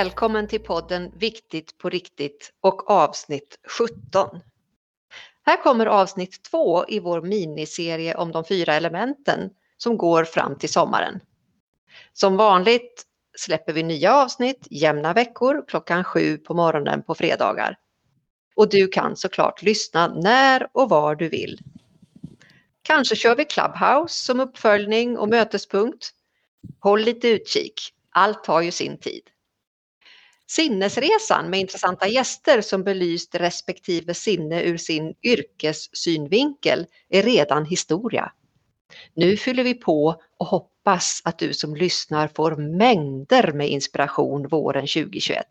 Välkommen till podden Viktigt på riktigt och avsnitt 17. Här kommer avsnitt 2 i vår miniserie om de fyra elementen som går fram till sommaren. Som vanligt släpper vi nya avsnitt jämna veckor klockan 7 på morgonen på fredagar. Och du kan såklart lyssna när och var du vill. Kanske kör vi Clubhouse som uppföljning och mötespunkt. Håll lite utkik, allt tar ju sin tid. Sinnesresan med intressanta gäster som belyst respektive sinne ur sin yrkessynvinkel är redan historia. Nu fyller vi på och hoppas att du som lyssnar får mängder med inspiration våren 2021.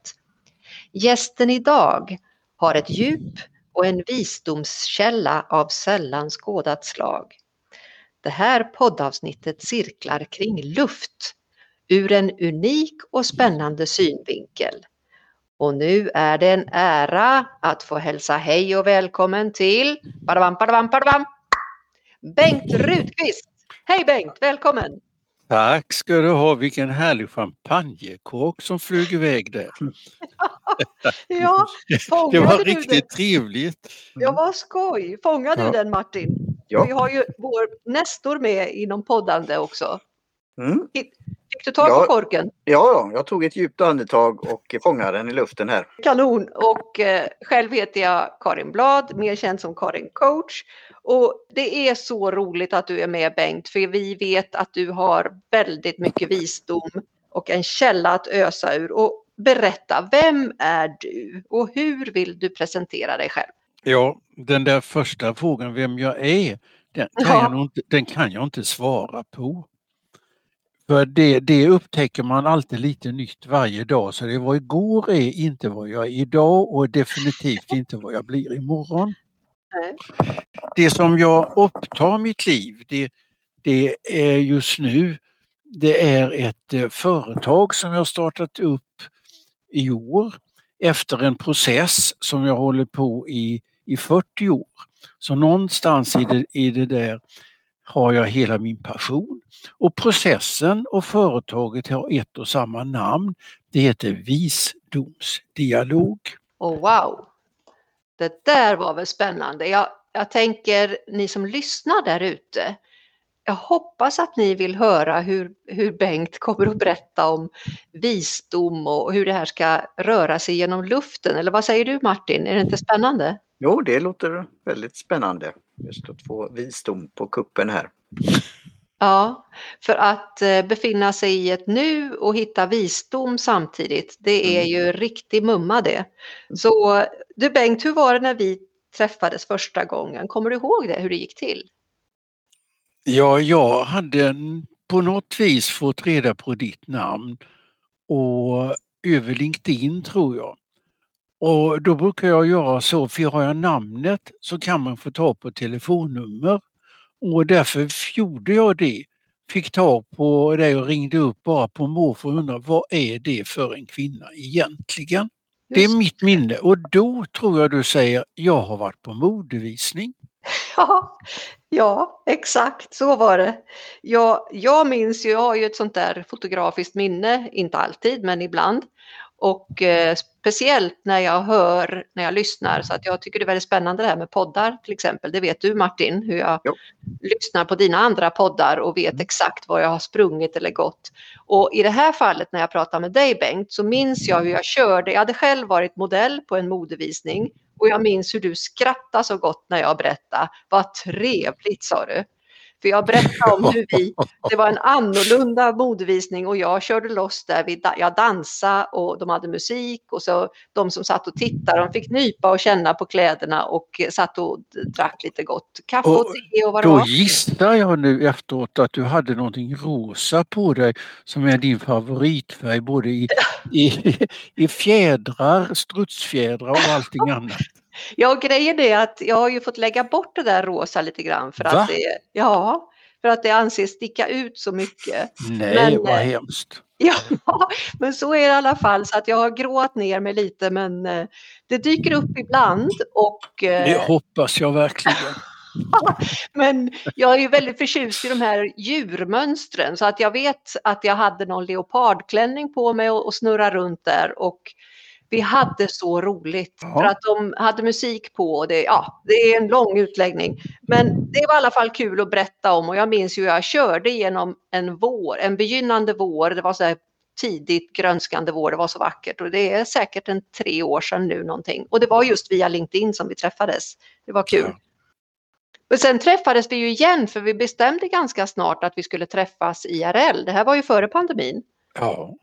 Gästen idag har ett djup och en visdomskälla av sällan skådat slag. Det här poddavsnittet cirklar kring luft ur en unik och spännande synvinkel. Och nu är det en ära att få hälsa hej och välkommen till badabam, badabam, badabam, Bengt Rutqvist. Hej Bengt, välkommen! Tack ska du ha, vilken härlig champagnekork som flög iväg där. ja, det var riktigt det? trevligt. Ja, vad skoj! Fångade ja. du den Martin? Ja. Vi har ju vår Nestor med inom poddande också. Mm. Fick du tag ja, på korken? Ja, jag tog ett djupt andetag och fångade den i luften här. Kanon! Och eh, själv heter jag Karin Blad, mer känd som Karin Coach. Och det är så roligt att du är med Bengt, för vi vet att du har väldigt mycket visdom och en källa att ösa ur. Och berätta, vem är du och hur vill du presentera dig själv? Ja, den där första frågan, vem jag är, den kan, ja. jag, inte, den kan jag inte svara på. För det, det upptäcker man alltid lite nytt varje dag. Så det var igår är inte vad jag är idag och definitivt inte vad jag blir imorgon. Det som jag upptar mitt liv, det, det är just nu, det är ett eh, företag som jag startat upp i år efter en process som jag håller på i, i 40 år. Så någonstans i det, i det där har jag hela min passion. Och processen och företaget har ett och samma namn. Det heter Visdomsdialog. Oh, wow! Det där var väl spännande. Jag, jag tänker ni som lyssnar där ute. Jag hoppas att ni vill höra hur, hur Bengt kommer att berätta om visdom och hur det här ska röra sig genom luften. Eller vad säger du Martin? Är det inte spännande? Jo, det låter väldigt spännande. Just att få visdom på kuppen här. Ja, för att eh, befinna sig i ett nu och hitta visdom samtidigt, det är mm. ju riktig mumma det. Så du Bengt, hur var det när vi träffades första gången? Kommer du ihåg det, hur det gick till? Ja, jag hade på något vis fått reda på ditt namn och över LinkedIn tror jag. Och då brukar jag göra så, för har jag namnet så kan man få ta på telefonnummer. Och därför gjorde jag det. Fick tag på dig och ringde upp bara på måfå och undrade vad är det för en kvinna egentligen? Det är mitt minne och då tror jag du säger jag har varit på modevisning. Ja, ja, exakt så var det. Jag, jag minns ju, jag har ju ett sånt där fotografiskt minne, inte alltid men ibland. Och eh, speciellt när jag hör, när jag lyssnar, så att jag tycker det är väldigt spännande det här med poddar till exempel. Det vet du Martin, hur jag jo. lyssnar på dina andra poddar och vet mm. exakt var jag har sprungit eller gått. Och i det här fallet när jag pratar med dig Bengt så minns jag hur jag körde. Jag hade själv varit modell på en modevisning och jag minns hur du skrattade så gott när jag berättade. Vad trevligt sa du. För jag berättade om hur vi, det var en annorlunda modevisning och jag körde loss där, vi, jag dansade och de hade musik och så de som satt och tittade, de fick nypa och känna på kläderna och satt och drack lite gott kaffe och, och te och vad det var. Då gissar jag nu efteråt att du hade någonting rosa på dig som är din favoritfärg både i, i, i fjädrar, strutsfjädrar och allting annat. Ja, grejen är att jag har ju fått lägga bort det där rosa lite grann för Va? att det, ja, för att det anses sticka ut så mycket. Nej, men, vad eh, hemskt. Ja, men så är det i alla fall så att jag har gråat ner mig lite men eh, det dyker upp ibland och... Eh, det hoppas jag verkligen. Men jag är ju väldigt förtjust i de här djurmönstren så att jag vet att jag hade någon leopardklänning på mig och, och snurra runt där och vi hade så roligt ja. för att de hade musik på. Och det, ja, det är en lång utläggning. Men det var i alla fall kul att berätta om och jag minns ju hur jag körde genom en vår, en begynnande vår. Det var så här tidigt grönskande vår, det var så vackert och det är säkert en tre år sedan nu någonting. Och det var just via LinkedIn som vi träffades. Det var kul. Ja. Och sen träffades vi ju igen för vi bestämde ganska snart att vi skulle träffas IRL. Det här var ju före pandemin. Ja.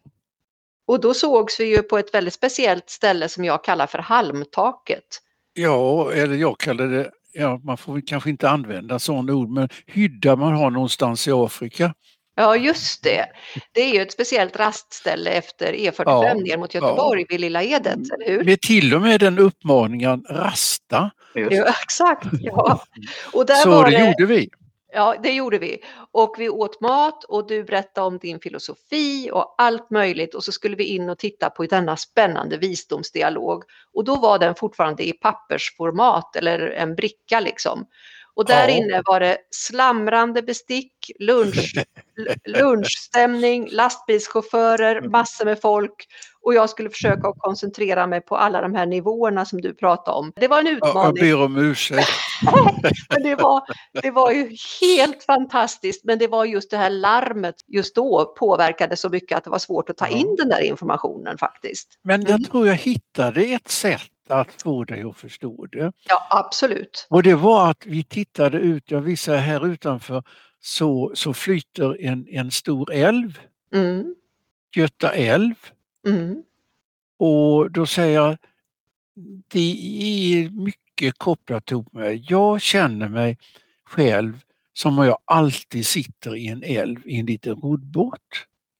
Och då sågs vi ju på ett väldigt speciellt ställe som jag kallar för Halmtaket. Ja, eller jag kallar det, ja man får kanske inte använda sådana ord, men hydda man har någonstans i Afrika. Ja, just det. Det är ju ett speciellt rastställe efter E45 ja, ner mot Göteborg ja. vid Lilla Edet, eller hur? Med till och med den uppmaningen rasta. Ja, exakt, ja. Och där Så var det, det gjorde vi. Ja, det gjorde vi. Och vi åt mat och du berättade om din filosofi och allt möjligt och så skulle vi in och titta på denna spännande visdomsdialog. Och då var den fortfarande i pappersformat eller en bricka liksom. Och där inne var det slamrande bestick, lunch, lunchstämning, lastbilschaufförer, mm. massor med folk. Och jag skulle försöka att koncentrera mig på alla de här nivåerna som du pratade om. Det var en utmaning. jag ber om ursäkt. men det, var, det var ju helt fantastiskt. Men det var just det här larmet just då påverkade så mycket att det var svårt att ta in den där informationen faktiskt. Men jag mm. tror jag hittade ett sätt att få dig att förstå det. Ja, absolut. Och det var att vi tittade ut, jag visar här utanför, så, så flyter en, en stor älv, mm. Göta älv. Mm. Och då säger jag, det är mycket kopplat ihop med, jag känner mig själv som om jag alltid sitter i en älv i en liten roddbåt.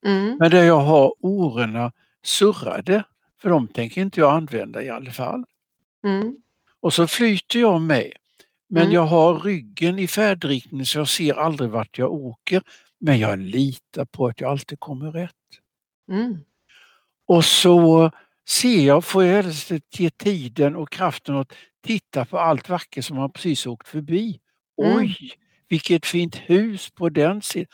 Mm. Men där jag har årorna surrade för de tänker inte jag använda i alla fall. Mm. Och så flyter jag med. Men mm. jag har ryggen i färdriktning så jag ser aldrig vart jag åker. Men jag litar på att jag alltid kommer rätt. Mm. Och så ser jag, får jag ge tiden och kraften att titta på allt vackert som man precis åkt förbi. Mm. Oj, vilket fint hus på den sidan.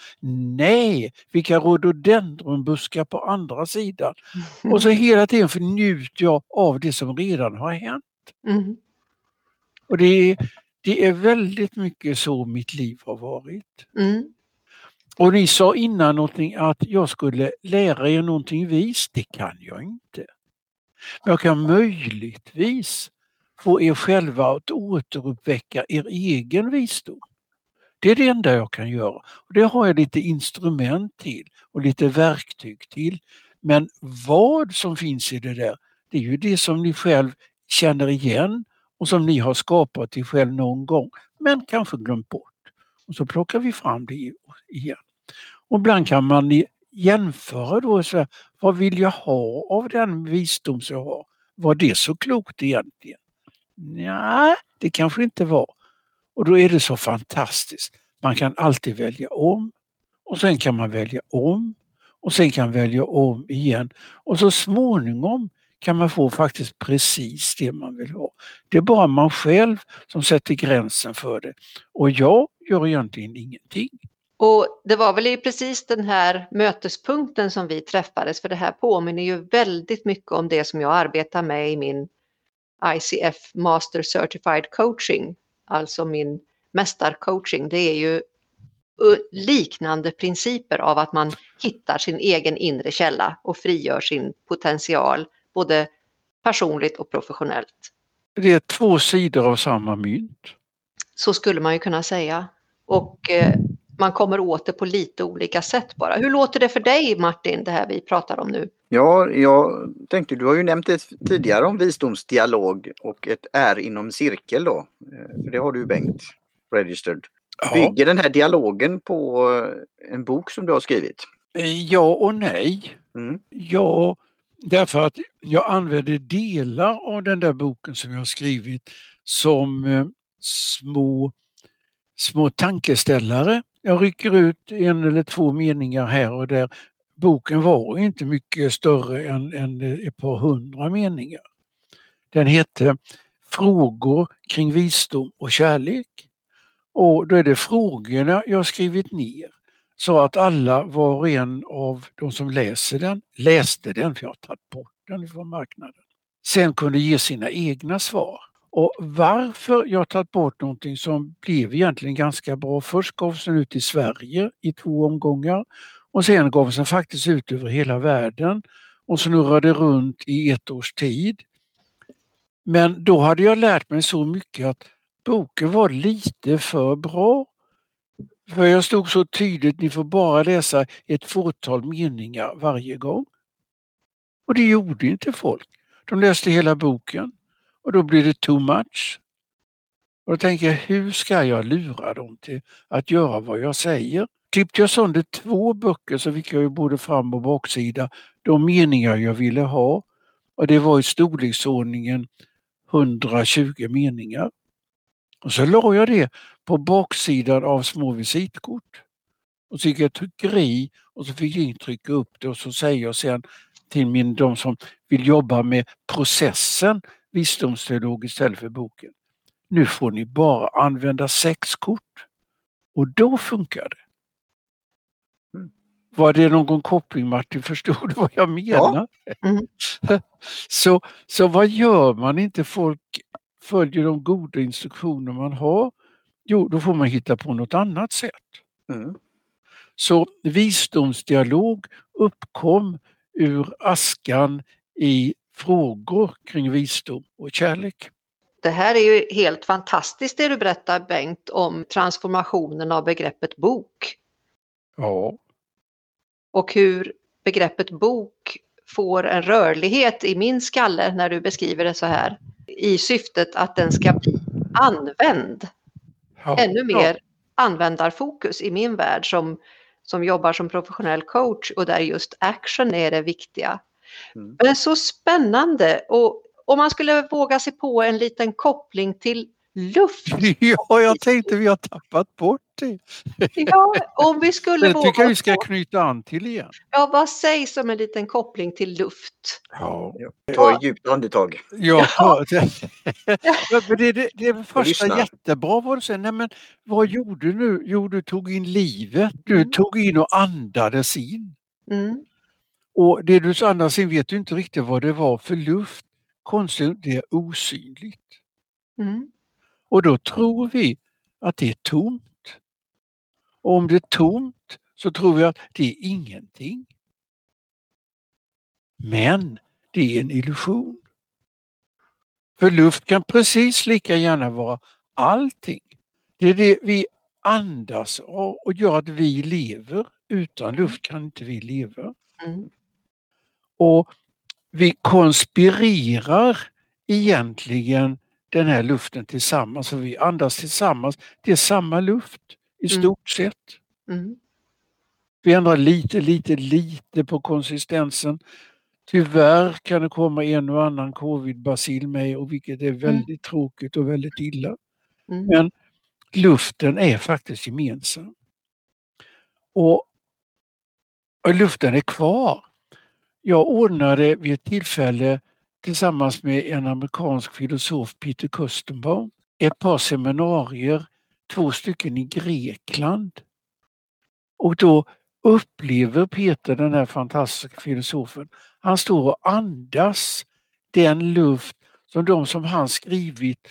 Nej, vilka rhododendronbuskar på andra sidan. Och så hela tiden njuter jag av det som redan har hänt. Mm. Och det är, det är väldigt mycket så mitt liv har varit. Mm. Och ni sa innan någonting att jag skulle lära er någonting vis. Det kan jag inte. Men jag kan möjligtvis få er själva att återuppväcka er egen visdom. Det är det enda jag kan göra. Och det har jag lite instrument till och lite verktyg till. Men vad som finns i det där, det är ju det som ni själv känner igen och som ni har skapat till själv någon gång, men kanske glömt bort. Och så plockar vi fram det igen. Och ibland kan man jämföra då, så här, vad vill jag ha av den visdom som jag har? Var det så klokt egentligen? Nej, det kanske inte var. Och då är det så fantastiskt. Man kan alltid välja om och sen kan man välja om och sen kan man välja om igen. Och så småningom kan man få faktiskt precis det man vill ha. Det är bara man själv som sätter gränsen för det. Och jag gör egentligen ingenting. Och det var väl i precis den här mötespunkten som vi träffades, för det här påminner ju väldigt mycket om det som jag arbetar med i min ICF Master Certified Coaching alltså min mästarcoaching, det är ju liknande principer av att man hittar sin egen inre källa och frigör sin potential, både personligt och professionellt. Det är två sidor av samma mynt. Så skulle man ju kunna säga. Och eh, man kommer åt det på lite olika sätt bara. Hur låter det för dig Martin, det här vi pratar om nu? Ja, jag tänkte, du har ju nämnt det tidigare om visdomsdialog och ett är inom cirkel då. Eh, för det har du Bengt, registered. Ja. Bygger den här dialogen på eh, en bok som du har skrivit? Eh, ja och nej. Mm. Ja, därför att jag använder delar av den där boken som jag har skrivit som små, små tankeställare jag rycker ut en eller två meningar här och där. Boken var inte mycket större än, än ett par hundra meningar. Den hette Frågor kring visdom och kärlek. Och då är det frågorna jag skrivit ner så att alla, var och en av de som läser den, läste den, för jag har tagit bort den från marknaden. Sen kunde ge sina egna svar. Och varför jag tagit bort någonting som blev egentligen ganska bra. Först gavs den ut i Sverige i två omgångar och sen gavs den faktiskt ut över hela världen och snurrade runt i ett års tid. Men då hade jag lärt mig så mycket att boken var lite för bra. För jag stod så tydligt, ni får bara läsa ett fåtal meningar varje gång. Och det gjorde inte folk. De läste hela boken och då blir det too much. Och då tänker jag, hur ska jag lura dem till att göra vad jag säger? Klippte jag sönder två böcker så fick jag ju både fram och baksida de meningar jag ville ha. Och det var i storleksordningen 120 meningar. Och så la jag det på baksidan av små visitkort. Och så gick jag tryckeri och så fick jag trycka upp det och så säger jag sen till min, de som vill jobba med processen visdomsteolog istället för boken. Nu får ni bara använda sex kort. Och då funkar det. Mm. Var det någon koppling Martin? Förstod du vad jag menar? Ja. Mm. så, så vad gör man inte folk följer de goda instruktioner man har? Jo, då får man hitta på något annat sätt. Mm. Så visdomsdialog uppkom ur askan i frågor kring visdom och kärlek. Det här är ju helt fantastiskt det du berättar Bengt om transformationen av begreppet bok. Ja. Och hur begreppet bok får en rörlighet i min skalle när du beskriver det så här i syftet att den ska bli använd. Ja. Ännu mer ja. användarfokus i min värld som, som jobbar som professionell coach och där just action är det viktiga. Mm. Men så spännande och om man skulle våga sig på en liten koppling till luft. Ja, jag tänkte vi har tappat bort det. Ja, om vi skulle Det tycker jag vi ska knyta an till igen. Ja, vad sägs om en liten koppling till luft? Ja. Ta ett djupt andetag. Ja, ja. det, det, det, det första jättebra var det sen. Nej, men vad gjorde du nu? Jo, du tog in livet. Du mm. tog in och andades in. Mm. Och det du andas in vet du inte riktigt vad det var för luft. Konstigt, det är osynligt. Mm. Och då tror vi att det är tomt. Och om det är tomt så tror vi att det är ingenting. Men det är en illusion. För luft kan precis lika gärna vara allting. Det är det vi andas och gör att vi lever. Utan luft kan inte vi leva. Mm. Och vi konspirerar egentligen den här luften tillsammans och vi andas tillsammans. Det är samma luft i mm. stort mm. sett. Mm. Vi ändrar lite, lite, lite på konsistensen. Tyvärr kan det komma en och annan covid-bacill med och vilket är mm. väldigt mm. tråkigt och väldigt illa. Mm. Men luften är faktiskt gemensam. Och, och luften är kvar. Jag ordnade vid ett tillfälle tillsammans med en amerikansk filosof, Peter Kustenbaum, ett par seminarier, två stycken i Grekland. Och då upplever Peter, den här fantastiska filosofen, han står och andas den luft som de som han skrivit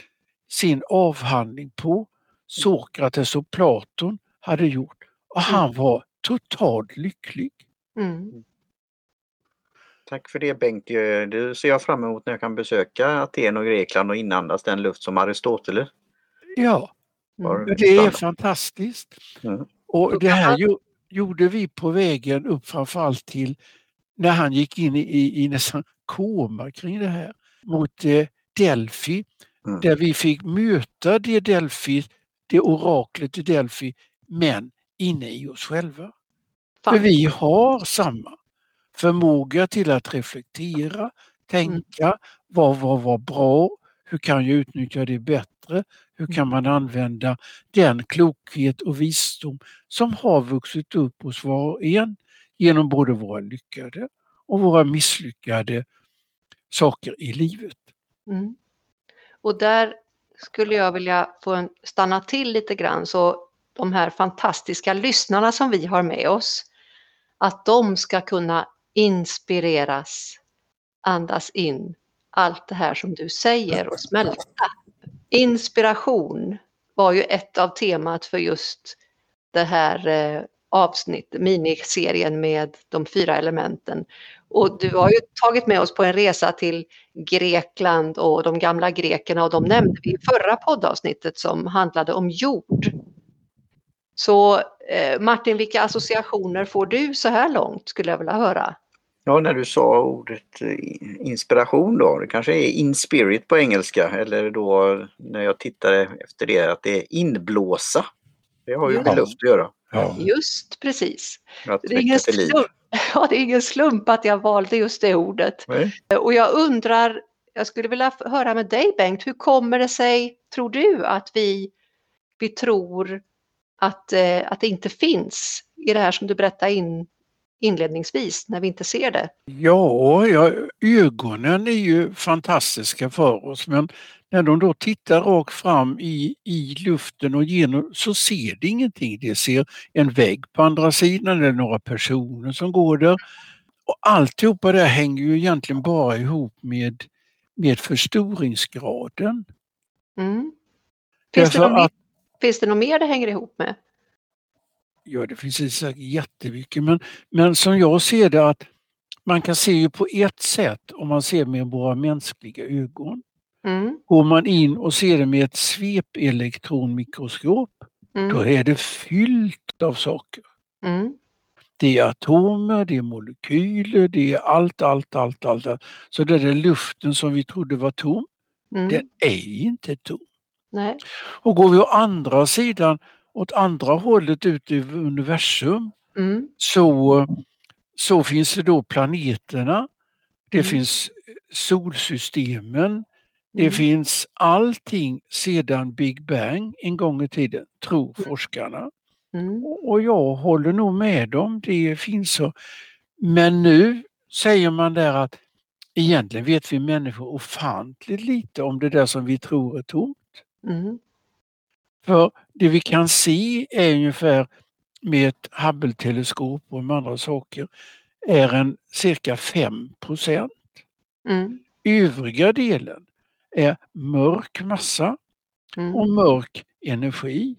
sin avhandling på, Sokrates och Platon, hade gjort. Och han mm. var totalt lycklig. Mm. Tack för det Bengt. Det ser jag fram emot när jag kan besöka Aten och Grekland och inandas den luft som Aristoteles. Ja, mm. det är fantastiskt. Mm. Och det här gjorde vi på vägen upp framförallt till när han gick in i, i nästan koma kring det här mot eh, Delphi mm. där vi fick möta det Delphi, det oraklet i Delphi men inne i oss själva. Fan. För vi har samma förmåga till att reflektera, tänka, mm. vad var, var bra, hur kan jag utnyttja det bättre, hur kan man använda den klokhet och visdom som har vuxit upp hos var och en genom både våra lyckade och våra misslyckade saker i livet. Mm. Och där skulle jag vilja få stanna till lite grann så de här fantastiska lyssnarna som vi har med oss, att de ska kunna inspireras, andas in allt det här som du säger och smälta. Inspiration var ju ett av temat för just det här eh, avsnitt, miniserien med de fyra elementen. Och du har ju tagit med oss på en resa till Grekland och de gamla grekerna och de nämnde vi i förra poddavsnittet som handlade om jord. Så eh, Martin, vilka associationer får du så här långt skulle jag vilja höra? Ja, när du sa ordet eh, inspiration då, det kanske är in spirit på engelska eller då när jag tittade efter det att det är inblåsa. Det har ju med luft att göra. Ja. Just precis. Det, är ingen slump, ja, det är ingen slump att jag valde just det ordet. Nej. Och jag undrar, jag skulle vilja höra med dig Bengt, hur kommer det sig, tror du, att vi, vi tror att, eh, att det inte finns i det här som du berättade in, inledningsvis när vi inte ser det? Ja, ja, ögonen är ju fantastiska för oss men när de då tittar rakt fram i, i luften och genom så ser det ingenting. Det ser en vägg på andra sidan eller några personer som går där. Och alltihopa det hänger ju egentligen bara ihop med, med förstoringsgraden. Mm. Finns, det något, att, finns det något mer det hänger ihop med? Ja, det finns säkert jättemycket men, men som jag ser det att man kan se ju på ett sätt om man ser med våra mänskliga ögon. Mm. Går man in och ser det med ett svepelektronmikroskop, mm. då är det fyllt av saker. Mm. Det är atomer, det är molekyler, det är allt, allt, allt, allt. Så det där luften som vi trodde var tom, mm. den är inte tom. Nej. Och går vi å andra sidan, åt andra hållet ut i universum, mm. så, så finns det då planeterna, det mm. finns solsystemen, det mm. finns allting sedan Big Bang en gång i tiden, tror mm. forskarna. Mm. Och jag håller nog med dem, det finns så. Men nu säger man där att egentligen vet vi människor ofantligt lite om det där som vi tror är tomt. Mm. För det vi kan se är ungefär med ett Hubble-teleskop och med andra saker är en cirka 5 procent. Mm. Övriga delen är mörk massa mm. och mörk energi.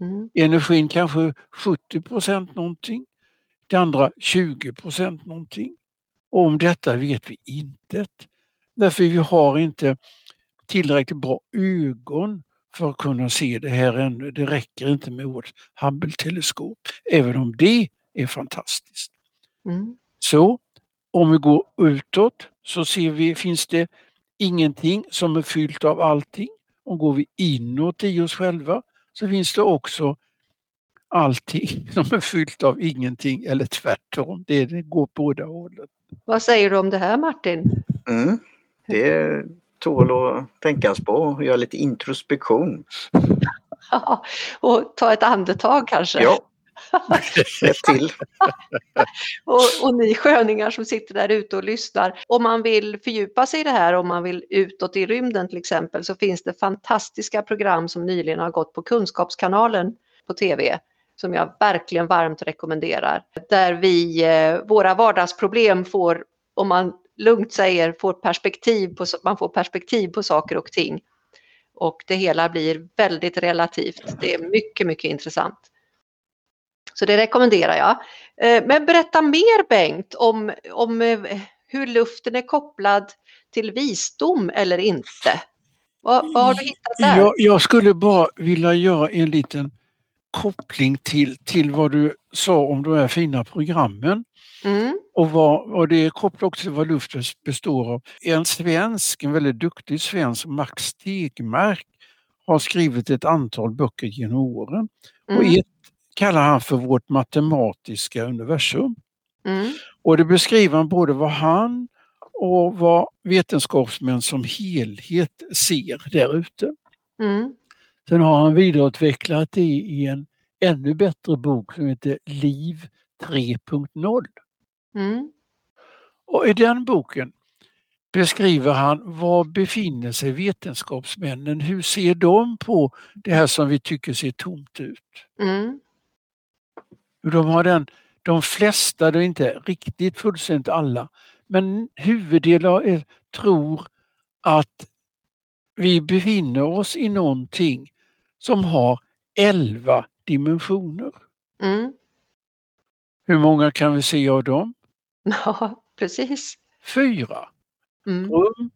Mm. Energin kanske 70 procent någonting, det andra 20 procent någonting. Och om detta vet vi intet. Därför vi har inte tillräckligt bra ögon för att kunna se det här ännu. Det räcker inte med vårt Hubble-teleskop, även om det är fantastiskt. Mm. Så om vi går utåt så ser vi, finns det ingenting som är fyllt av allting. Och går vi inåt i oss själva så finns det också allting som är fyllt av ingenting eller tvärtom. Det, det går på båda hållen. Vad säger du om det här Martin? Mm, det tål att tänkas på och göra lite introspektion. Ja, och ta ett andetag kanske? Ja, ett till. och, och ni sköningar som sitter där ute och lyssnar. Om man vill fördjupa sig i det här, om man vill utåt i rymden till exempel, så finns det fantastiska program som nyligen har gått på Kunskapskanalen på TV som jag verkligen varmt rekommenderar. Där vi, eh, våra vardagsproblem får, om man lugnt säger, får perspektiv på, man får perspektiv på saker och ting. Och det hela blir väldigt relativt. Det är mycket, mycket intressant. Så det rekommenderar jag. Eh, men berätta mer Bengt om, om eh, hur luften är kopplad till visdom eller inte. Vad, vad har du hittat där? Jag, jag, skulle bara vilja göra en liten koppling till, till vad du sa om de här fina programmen. Mm. Och, vad, och det är kopplat också till vad luften består av. En svensk, en väldigt duktig svensk, Max Stegmark, har skrivit ett antal böcker genom åren. Mm. Och ett kallar han för vårt matematiska universum. Mm. Och det beskriver han både vad han och vad vetenskapsmän som helhet ser där ute. Mm. Sen har han vidareutvecklat det i en ännu bättre bok som heter Liv 3.0. Mm. Och i den boken beskriver han var befinner sig vetenskapsmännen? Hur ser de på det här som vi tycker ser tomt ut? Mm. De har den, de flesta, det är inte riktigt fullständigt alla, men huvuddelen tror att vi befinner oss i någonting som har elva dimensioner. Mm. Hur många kan vi se av dem? Ja, precis. Fyra. Mm. Rum,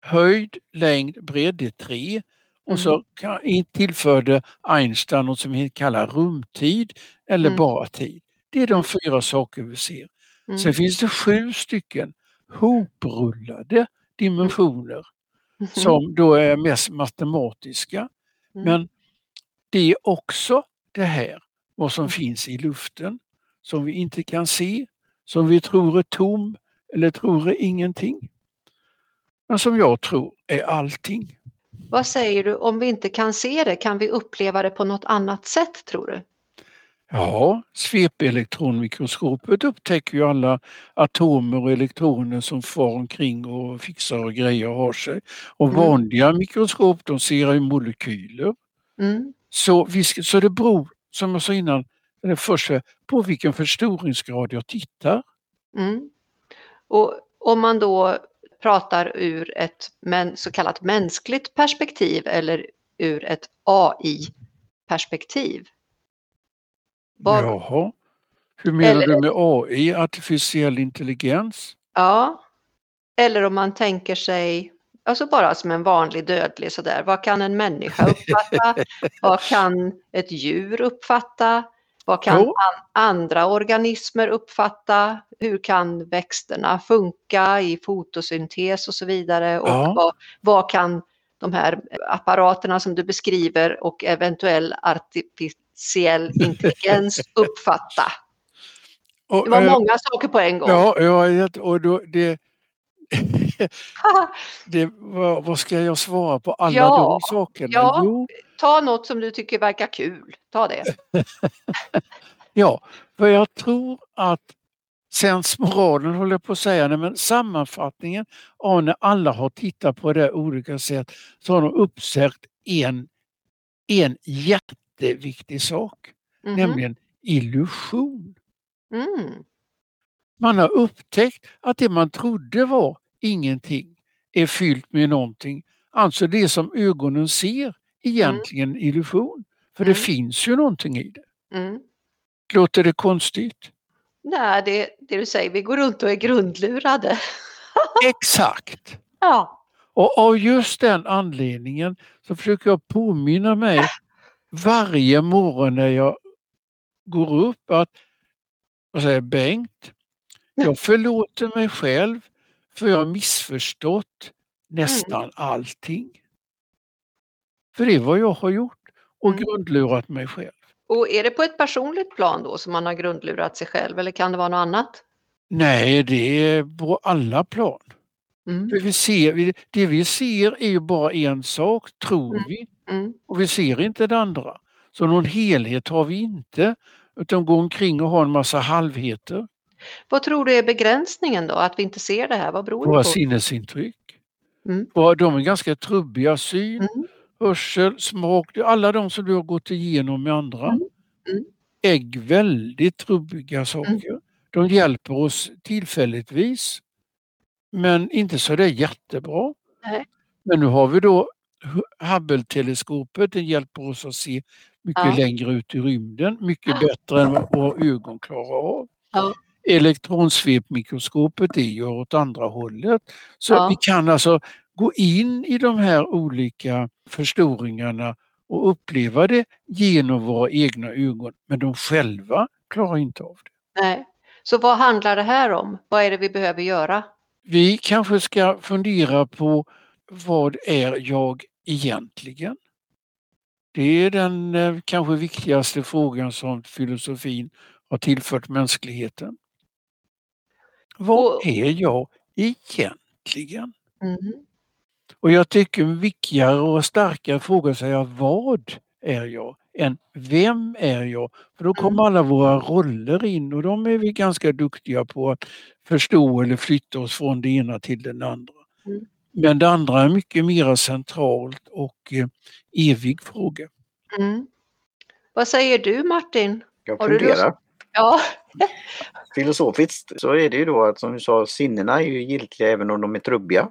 höjd, längd, bredd, det är tre. Och så Mm. tillförde Einstein något som vi kallar rumtid eller Mm. bara tid. Det är de fyra saker vi ser. Mm. Sen finns det sju stycken hoprullade dimensioner Mhm. som då är mest matematiska. Mm. Men det är också det här, vad som Mm. finns i luften, som vi inte kan se, som vi tror är tom eller tror är ingenting. Men som jag tror är allting. Vad säger du, om vi inte kan se det, kan vi uppleva det på något annat sätt tror du? Ja, svepelektronmikroskopet upptäcker ju alla atomer och elektroner som far omkring och fixar och grejer och har sig. Och Mm. vanliga mikroskop de ser ju molekyler. Mm. Så, vi, så det beror, som jag sa innan, eller först, på vilken förstoringsgrad jag tittar. Mm. Och om man då pratar ur ett så kallat mänskligt perspektiv eller ur ett AI-perspektiv. Vad- Jaha. Hur menar Eller- du med AI, artificiell intelligens? Ja. Eller om man tänker sig, alltså bara som en vanlig dödlig sådär, vad kan en människa uppfatta? vad kan ett djur uppfatta? Vad kan an- andra organismer uppfatta? Hur kan växterna funka i fotosyntes och så vidare? Och Ja. vad, vad kan de här apparaterna som du beskriver och eventuell artificiell intelligens uppfatta? Och, Det var eh, många saker på en gång. Ja, ja och då, det, det, vad, vad ska jag svara på alla Ja, de sakerna? ja. Jo, Ta något som du tycker verkar kul. Ta det. ja, för jag tror att sensmoralen håller jag på att säga, nej, men sammanfattningen av när alla har tittat på det olika sätt så har de uppsökt en, en jätteviktig sak, Mhm. nämligen illusion. Mm. Man har upptäckt att det man trodde var ingenting är fyllt med någonting. Alltså det som ögonen ser egentligen illusion. För det Mm. finns ju någonting i det. Mm. Låter det konstigt? Nej, det, det du säger, vi går runt och är grundlurade. Exakt! Ja. Och av just den anledningen så försöker jag påminna mig varje morgon när jag går upp att vad säger Bengt, jag förlåter mig själv för jag har missförstått nästan allting. För det är vad jag har gjort och Mm. grundlurat mig själv. Och är det på ett personligt plan då som man har grundlurat sig själv eller kan det vara något annat? Nej, det är på alla plan. Mm. För vi ser, det vi ser är ju bara en sak, tror Mm. vi. Mm. Och vi ser inte det andra. Så någon helhet har vi inte. Utan går omkring och har en massa halvheter. Vad tror du är begränsningen då? Att vi inte ser det här? Vad beror Våra det på? sinnesintryck. Mm. Våra- De är ganska trubbiga. Syn, Mm. hörsel, smak. Alla de som du har gått igenom med andra. Mm. Mm. Är väldigt trubbiga saker. De hjälper oss tillfälligtvis. Men inte så det är jättebra. Nej. Men nu har vi då Hu- Hubble-teleskopet. Det hjälper oss att se mycket Ja. längre ut i rymden. Mycket bättre än vad våra ögon klarar av. Ja. Elektronsvepmikroskopet det gör åt andra hållet. Så Ja. vi kan alltså gå in i de här olika förstoringarna och uppleva det genom våra egna ögon. Men de själva klarar inte av det. Nej. Så vad handlar det här om? Vad är det vi behöver göra? Vi kanske ska fundera på vad är jag egentligen? Det är den eh, kanske viktigaste frågan som filosofin har tillfört mänskligheten. Vad Och- är jag egentligen? Mm. Och jag tycker en viktigare och starkare fråga säga vad är jag än vem är jag? För då kommer Mm. alla våra roller in och de är vi ganska duktiga på att förstå eller flytta oss från det ena till den andra. Mm. Men det andra är mycket mer centralt och eh, evig fråga. Mm. Vad säger du Martin? Jag Har du funderar. Ja, Filosofiskt så är det ju då att som du sa, sinnena är ju giltiga även om de är trubbiga.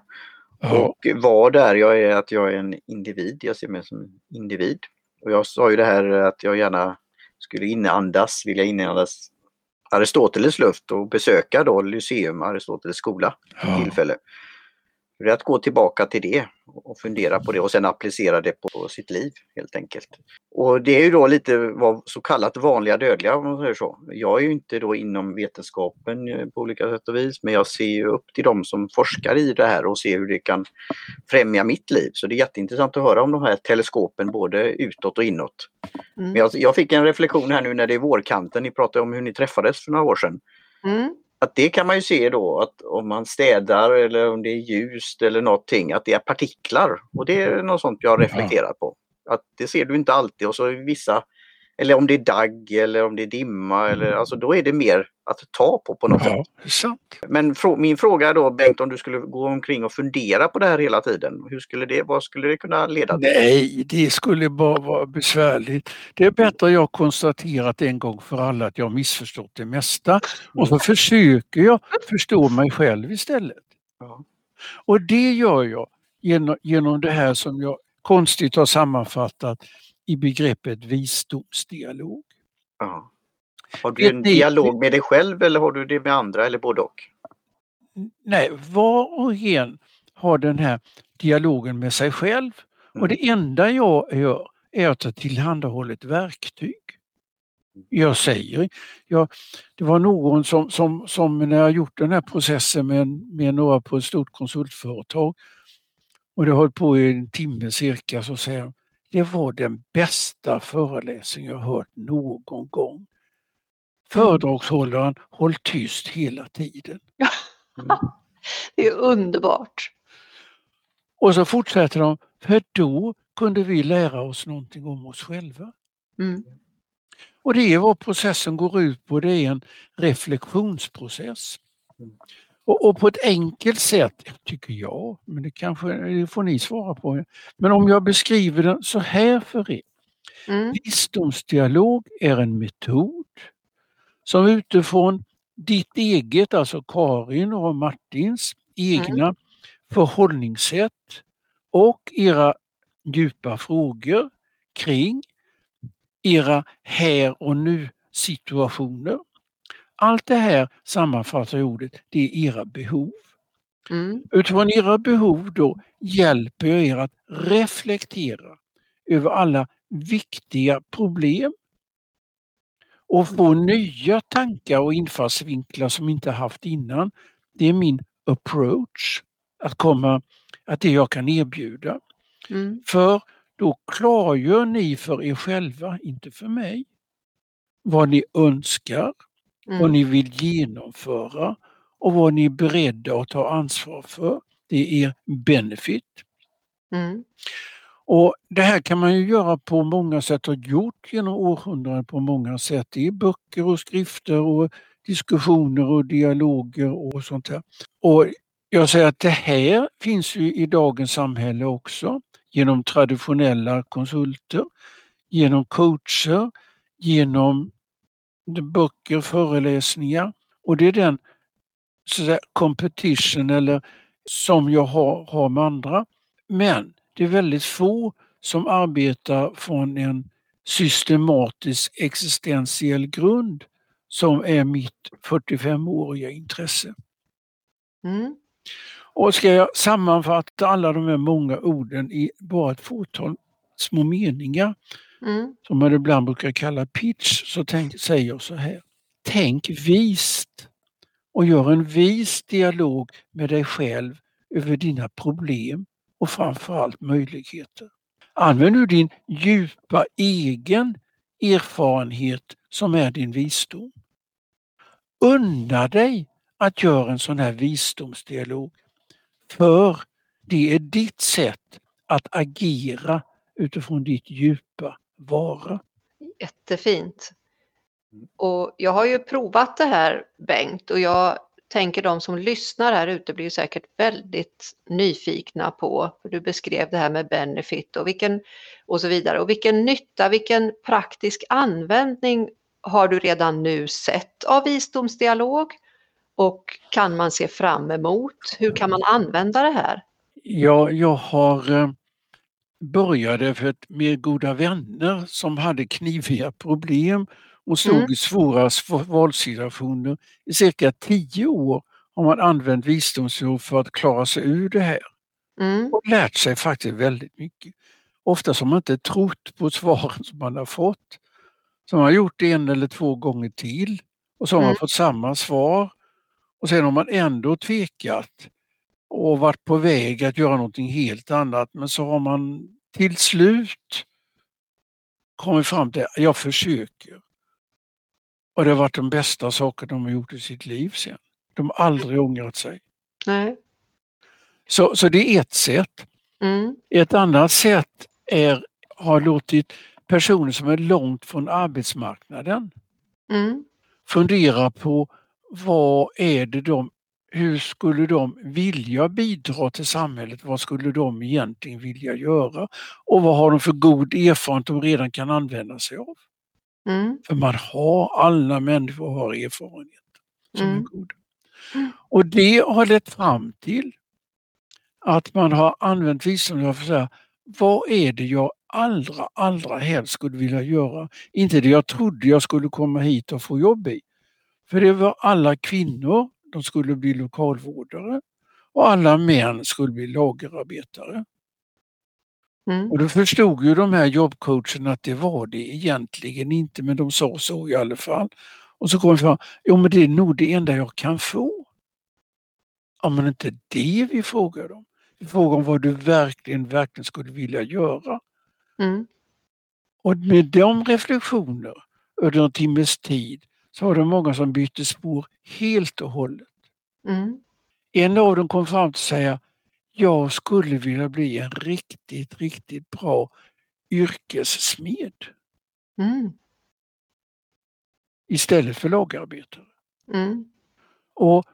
Ja, Och vad är jag är att jag är en individ. Jag ser mig som en individ. Och jag sa ju det här att jag gärna skulle inandas, vilja inandas Aristoteles luft och besöka då Lyceum, Aristoteles skola, ja. tillfälle. Det är att gå tillbaka till det och fundera på det och sen applicera det på sitt liv helt enkelt. Och det är ju då lite vad så kallat vanliga dödliga om man säger så. Jag är ju inte då inom vetenskapen eh, på olika sätt och vis men jag ser ju upp till de som forskar i det här och ser hur det kan främja mitt liv. Så det är jätteintressant att höra om de här teleskopen både utåt och inåt. Men mm. jag, jag fick en reflektion här nu när det är vårkanten. Ni pratade om hur ni träffades för några år sedan Mm. Att det kan man ju se då att om man städar eller om det är ljust eller någonting att det är partiklar och det är något sånt jag reflekterar på. Att det ser du inte alltid och så vissa eller om det är dagg eller om det är dimma eller alltså då är det mer att ta på på något sätt. ja är sant. Men frå- min fråga är då Bengt om du skulle gå omkring och fundera på det här hela tiden. Hur skulle det, vad skulle det kunna leda till? Nej, det skulle bara vara besvärligt. Det är bättre att jag konstaterat en gång för alla att jag missförstått det mesta och så försöker jag förstå mig själv istället. Ja. Och det gör jag genom, genom det här som jag konstigt har sammanfattat i begreppet visdomsdialog. Ja. Har du en ni- dialog med dig själv eller har du det med andra eller både och? Nej, var och en har den här dialogen med sig själv och det enda jag gör är att ta tillhandahålla ett verktyg. Jag säger, jag, det var någon som, som, som när jag gjort den här processen med, med några på ett stort konsultföretag och det höll på i en timme cirka så säger det var den bästa föreläsning jag hört någon gång. Föredragshållaren håll tyst hela tiden. Det är underbart. Och så fortsätter de, för då kunde vi lära oss någonting om oss själva. Mm. Och det är vad processen går ut på, det är en reflektionsprocess. Och, och på ett enkelt sätt, tycker jag, men det kanske det får ni svara på. Men om jag beskriver den så här för er. Mm. Visdomsdialog är en metod som utifrån ditt eget, alltså Karin och Martins egna förhållningssätt och era djupa frågor kring era här och nu situationer. Allt det här sammanfattar i ordet, det är era behov. Mm. Utifrån era behov då hjälper jag er att reflektera över alla viktiga problem och få nya tankar och infallsvinklar som inte haft innan. Det är min approach att komma, att det jag kan erbjuda. Mm. För då klargör ni för er själva, inte för mig, vad ni önskar, vad Mm. ni vill genomföra och vad ni är beredda att ta ansvar för. Det är er benefit. Mm. Och Det här kan man ju göra på många sätt och gjort genom århundraden på många sätt i böcker och skrifter och diskussioner och dialoger och sånt här. Och jag säger att det här finns ju i dagens samhälle också genom traditionella konsulter, genom coacher, genom böcker, föreläsningar och det är den så att säga, competition eller som jag har, har med andra. Men det är väldigt få som arbetar från en systematisk existentiell grund som är mitt 45-åriga intresse. Mm. Och ska jag sammanfatta alla de här många orden i bara ett fåtal små meningar Mm. som man ibland brukar kalla pitch så tänk, säger jag så här. Tänk vist och gör en vis dialog med dig själv över dina problem och framförallt möjligheter. Använd nu din djupa egen erfarenhet som är din visdom. Unna dig att göra en sån här visdomsdialog för det är ditt sätt att agera utifrån ditt djupa vara. Jättefint. Och jag har ju provat det här Bengt och jag tänker de som lyssnar här ute blir säkert väldigt nyfikna på, för du beskrev det här med benefit och, vilken, och så vidare. Och vilken nytta, vilken praktisk användning har du redan nu sett av visdomsdialog? Och kan man se fram emot? Hur kan man använda det här? Ja, jag har eh, började för ett, med goda vänner som hade kniviga problem och stod mm. i svåra valsituationer. I cirka tio år har man använt visdomsord för att klara sig ur det här. Mm. Och lärt sig faktiskt väldigt mycket. Ofta har man inte trott på svaren som man har fått. Så man har gjort det en eller två gånger till och så har mm. man fått samma svar. Och sen har man ändå tvekat och varit på väg att göra någonting helt annat men så har man till slut kommit fram till att jag försöker. Och det har varit de bästa saker de har gjort i sitt liv sen. De har aldrig ångrat sig. Nej. Så, så det är ett sätt. Mm. Ett annat sätt är har låtit personer som är långt från arbetsmarknaden mm. fundera på vad är det de, hur skulle de vilja bidra till samhället? Vad skulle de egentligen vilja göra? Och vad har de för god erfarenhet de redan kan använda sig av? Mm. För man har, alla människor har erfarenhet som Mm. är goda. Och det har lett fram till att man har använt visdom för att säga, vad är det jag allra, allra helst skulle vilja göra? Inte det jag trodde jag skulle komma hit och få jobb i. För det var alla kvinnor, de skulle bli lokalvårdare och alla män skulle bli lagerarbetare. Mm. Och då förstod ju de här jobbcoacherna att det var det egentligen inte, men de sa så i alla fall. Och så kom vi fram, jo men det är nog det enda jag kan få. Ja men inte det vi frågar om. Vi frågar om vad du verkligen, verkligen skulle vilja göra. Mm. Och med de reflektioner under en timmes tid så var det många som bytte spår helt och hållet. Mm. En av dem kom fram till att säga, jag skulle vilja bli en riktigt, riktigt bra yrkessmed Mm. istället för lagarbetare. Mm. Och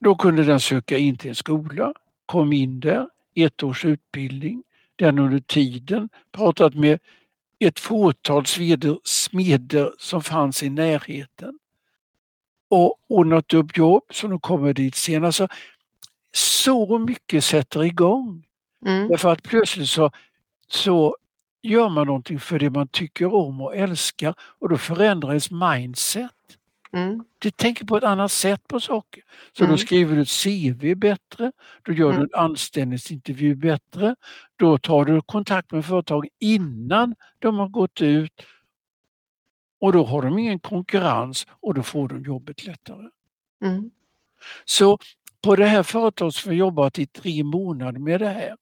då kunde den söka in till en skola, kom in där, ett års utbildning. Den under tiden pratat med ett fåtal smeder som fanns i närheten och ordnat upp jobb så de kommer dit senare. Så, så mycket sätter igång. Mm. Därför att plötsligt så, så gör man någonting för det man tycker om och älskar och då förändras mindset. Mm. Du tänker på ett annat sätt på saker. Så Mm. då skriver du ett CV bättre, då gör du Mm. en anställningsintervju bättre, då tar du kontakt med företag innan de har gått ut och då har de ingen konkurrens och då får de jobbet lättare. Mm. Så på det här företaget som har jobbat i tre månader med det här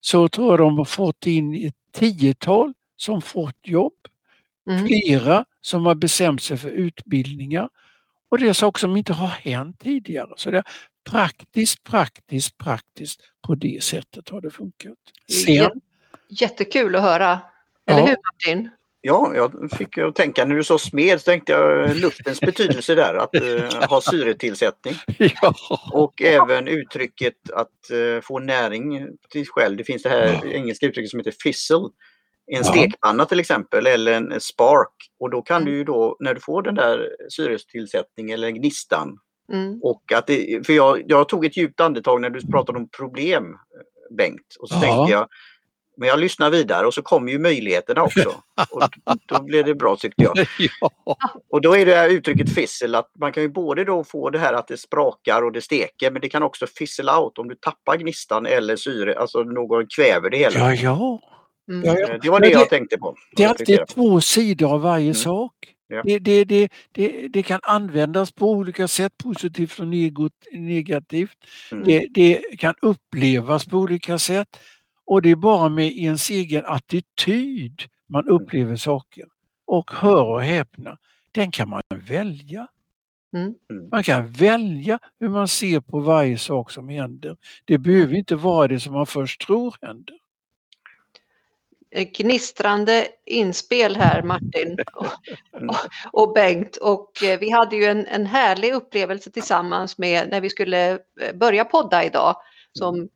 så tror jag de har fått in ett tiotal som fått jobb, Mm. flera som har bestämt sig för utbildningar och det är saker som inte har hänt tidigare. Så det är praktiskt, praktiskt, praktiskt på det sättet har det funkat. Sen, Jä- Jättekul att höra. Eller Ja. hur Martin? Ja, jag fick att tänka när du sa smed så tänkte jag luftens betydelse där, att eh, ha syretillsättning. ja. Och även uttrycket att eh, få näring till sig själv. Det finns det här Ja. engelska uttrycket som heter fizzle. En stekpanna till exempel eller en spark. Och då kan Mm. du ju då när du får den där syretillsättningen eller gnistan. Mm. Och att det, för jag, jag tog ett djupt andetag när du pratade om problem Bengt. Och så Ja. tänkte jag men jag lyssnar vidare och så kommer ju möjligheterna också. Och då blev det bra tyckte jag. ja. Och då är det här uttrycket fizzle att man kan ju både då få det här att det sprakar och det steker men det kan också fizzle out om du tappar gnistan eller syre, alltså någon kväver det hela. Ja, ja. Mm. ja, ja. Eh, Det var det Men jag tänkte på. Det är alltid två sidor av varje sak. Ja. Det, det, det, det, det kan användas på olika sätt, positivt och negativt. Mm. Det, det kan upplevas på olika sätt. Och det är bara med ens egen attityd man upplever saker. Och hör och häpna, den kan man välja. Mm. Man kan välja hur man ser på varje sak som händer. Det behöver inte vara det som man först tror händer. Eh, gnistrande inspel här Martin och, och, och Bengt och eh, vi hade ju en, en härlig upplevelse tillsammans med när vi skulle eh, börja podda idag som,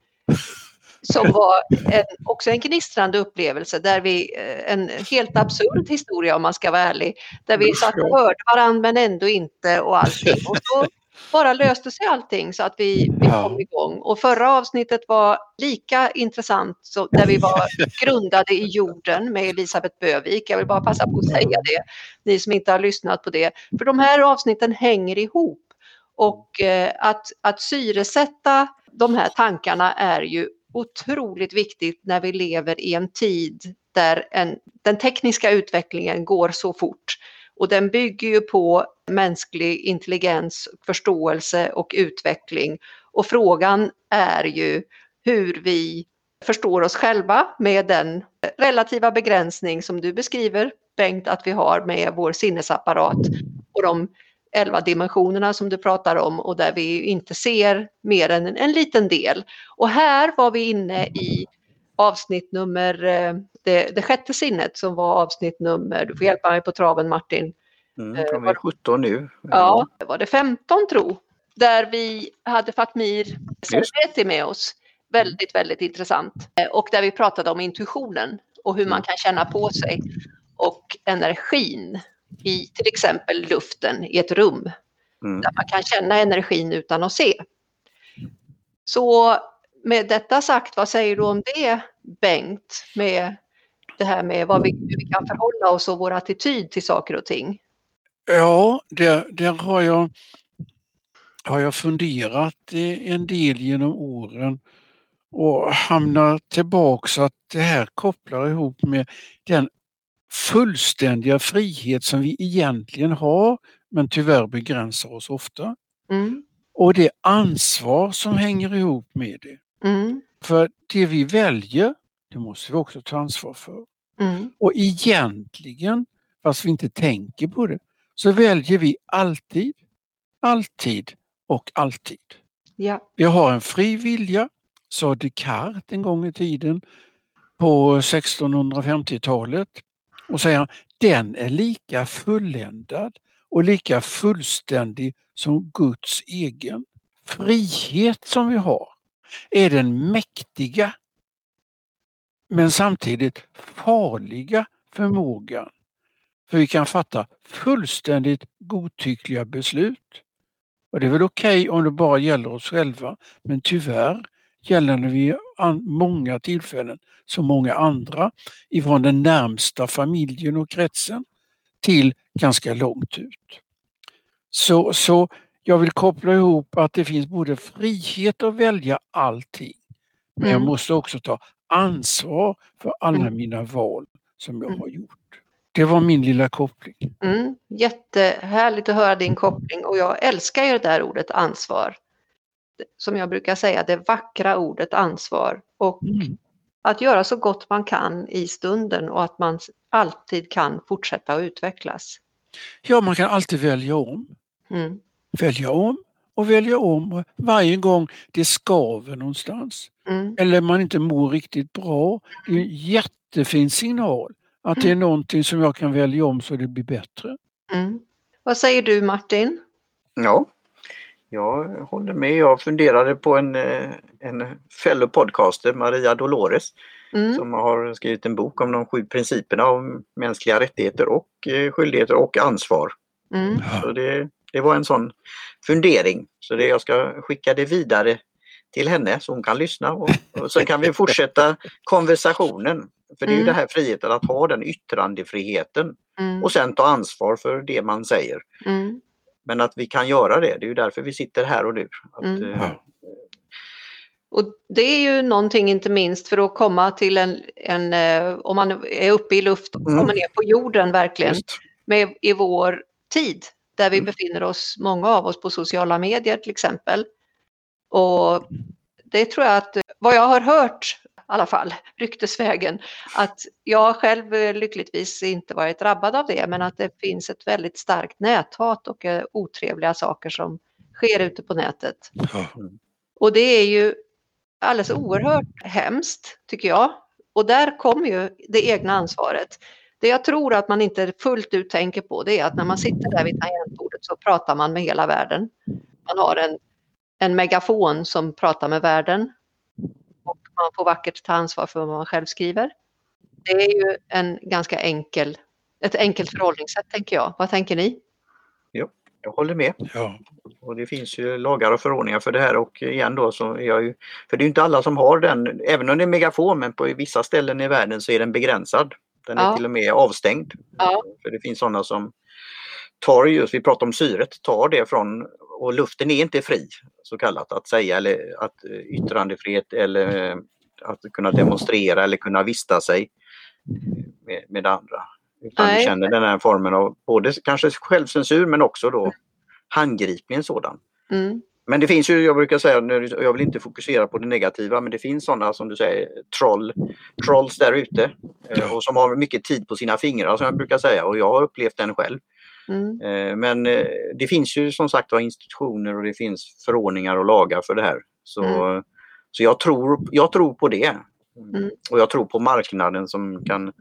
som var en, också en gnistrande upplevelse där vi, eh, en helt absurd historia om man ska vara ärlig, där vi satt och hörde varandra men ändå inte och allting. Och så bara löste sig allting så att vi, vi kom igång. Och förra avsnittet var lika intressant så, där vi var grundade i jorden med Elisabeth Bövik. Jag vill bara passa på att säga det, ni som inte har lyssnat på det. För de här avsnitten hänger ihop. Och eh, att, att syresätta de här tankarna är ju otroligt viktigt när vi lever i en tid där en, den tekniska utvecklingen går så fort. Och den bygger ju på mänsklig intelligens, förståelse och utveckling. Och frågan är ju hur vi förstår oss själva med den relativa begränsning som du beskriver Bengt att vi har med vår sinnesapparat och de elva dimensionerna som du pratar om och där vi inte ser mer än en, liten del. Och här var vi inne i avsnitt nummer, eh, det, det sjätte sinnet som var avsnitt nummer, du får hjälpa mig på traven Martin, Mm, de är 17 nu. Ja, det var det 15 tro. Där vi hade Fatmir Serveti med oss. Väldigt, väldigt intressant. Eh, och där vi pratade om intuitionen och hur man mm. kan känna på sig. Och energin i till exempel luften i ett rum. Mm. Där man kan känna energin utan att se. Så med detta sagt, vad säger du om det Bengt? Med det här med vad vi, hur vi kan förhålla oss och vår attityd till saker och ting. Ja, där, där har, jag, har jag funderat en del genom åren och hamnar tillbaks att det här kopplar ihop med den fullständiga frihet som vi egentligen har men tyvärr begränsar oss ofta. Mm. Och det ansvar som hänger ihop med det. Mm. För det vi väljer, det måste vi också ta ansvar för. Mm. Och egentligen, fast vi inte tänker på det, så väljer vi alltid, alltid och alltid. Ja. Vi har en fri vilja, sa Descartes en gång i tiden på 1650-talet och säger den är lika fulländad och lika fullständig som Guds egen. Frihet som vi har är den mäktiga men samtidigt farliga förmågan för vi kan fatta fullständigt godtyckliga beslut. Och det är väl okej okay om det bara gäller oss själva, men tyvärr gäller det vid många tillfällen så många andra ifrån den närmsta familjen och kretsen till ganska långt ut. Så, så jag vill koppla ihop att det finns både frihet att välja allting, men mm. jag måste också ta ansvar för alla mm. mina val som jag mm. har gjort. Det var min lilla koppling. Mm, jättehärligt att höra din koppling och jag älskar ju det där ordet ansvar. Som jag brukar säga, det vackra ordet ansvar. Och mm. att göra så gott man kan i stunden och att man alltid kan fortsätta att utvecklas. Ja, man kan alltid välja om. Mm. Välja om och välja om varje gång det skaver någonstans. Mm. Eller man inte mår riktigt bra. Det är en jättefin signal att det är någonting som jag kan välja om så det blir bättre. Mm. Vad säger du Martin? Ja, jag håller med. Jag funderade på en, eh, en fellow podcaster, Maria Dolores, mm. som har skrivit en bok om de sju principerna om mänskliga rättigheter och eh, skyldigheter och ansvar. Mm. Så det, det var en sån fundering. Så det, jag ska skicka det vidare till henne så hon kan lyssna och, och sen kan vi fortsätta konversationen. För det är ju mm. det här friheten att ha den yttrandefriheten mm. och sen ta ansvar för det man säger. Mm. Men att vi kan göra det, det är ju därför vi sitter här och nu. Att, mm. eh, och det är ju någonting inte minst för att komma till en, en eh, om man är uppe i luften, mm. kommer ner på jorden verkligen, med, i vår tid där vi mm. befinner oss, många av oss på sociala medier till exempel. Och det tror jag att, vad jag har hört alla fall, ryktesvägen, att jag själv eh, lyckligtvis inte varit drabbad av det, men att det finns ett väldigt starkt näthat och eh, otrevliga saker som sker ute på nätet. Och det är ju alldeles oerhört hemskt, tycker jag. Och där kommer ju det egna ansvaret. Det jag tror att man inte fullt ut tänker på det är att när man sitter där vid tangentbordet så pratar man med hela världen. Man har en, en megafon som pratar med världen. Och man får vackert ta ansvar för vad man själv skriver. Det är ju en ganska enkel, ett enkelt förhållningssätt tänker jag. Vad tänker ni? Jo, jag håller med. Ja. Och det finns ju lagar och förordningar för det här och igen då så är jag ju, för det är inte alla som har den, även om det är megafon men på vissa ställen i världen så är den begränsad. Den är Ja. till och med avstängd. Ja. För det finns sådana som tar just, vi pratar om syret, tar det från, och luften är inte fri så kallat att säga eller att eh, yttrandefrihet eller eh, att kunna demonstrera eller kunna vista sig med, med andra. Utan vi Nej. känner den här formen av både kanske självcensur men också då handgriplig en sådan. Mm. Men det finns ju, jag brukar säga, nu- jag vill inte fokusera på det negativa, men det finns sådana som du säger, troll, trolls där ute. eh, Ja. Och som har mycket tid på sina fingrar som jag brukar säga och jag har upplevt den själv. Mm. Eh, Men eh, det finns ju som sagt var institutioner och det finns förordningar och lagar för det här. Så, Mm. så jag, tror, jag tror på det. Mm. Och jag tror på marknaden som kan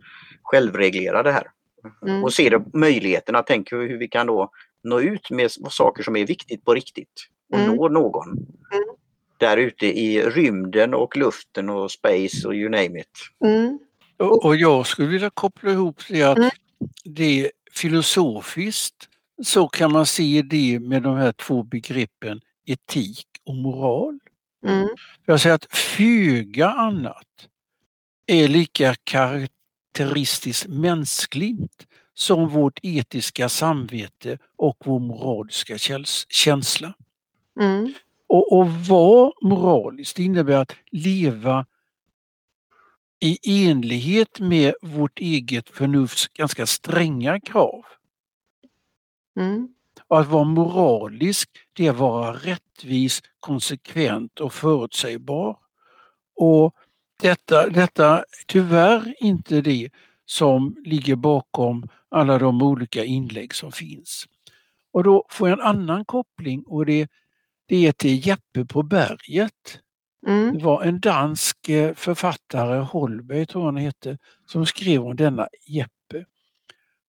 självreglera det här. Mm. Och ser möjligheterna, tänker hur vi kan då nå ut med saker som är viktigt på riktigt. Och Mm. nå någon. Där ute i rymden och luften och space och you name it. Mm. Och, och jag skulle vilja koppla ihop det att Mm. det är filosofiskt så kan man se det med de här två begreppen etik och moral. Mm. Jag säger att föga annat är lika karaktäristiskt mänskligt som vårt etiska samvete och vår moraliska känsla. Mm. Och, och vara moraliskt innebär att leva i enlighet med vårt eget förnufts ganska stränga krav. Mm. Och att vara moralisk, det är att vara rättvis, konsekvent och förutsägbar. Och detta, detta är tyvärr inte det som ligger bakom alla de olika inlägg som finns. Och då får jag en annan koppling och det, det är till Jeppe på berget. Mm. Det var en dansk eh, författare, Holberg tror jag han hette, som skrev om denna Jeppe.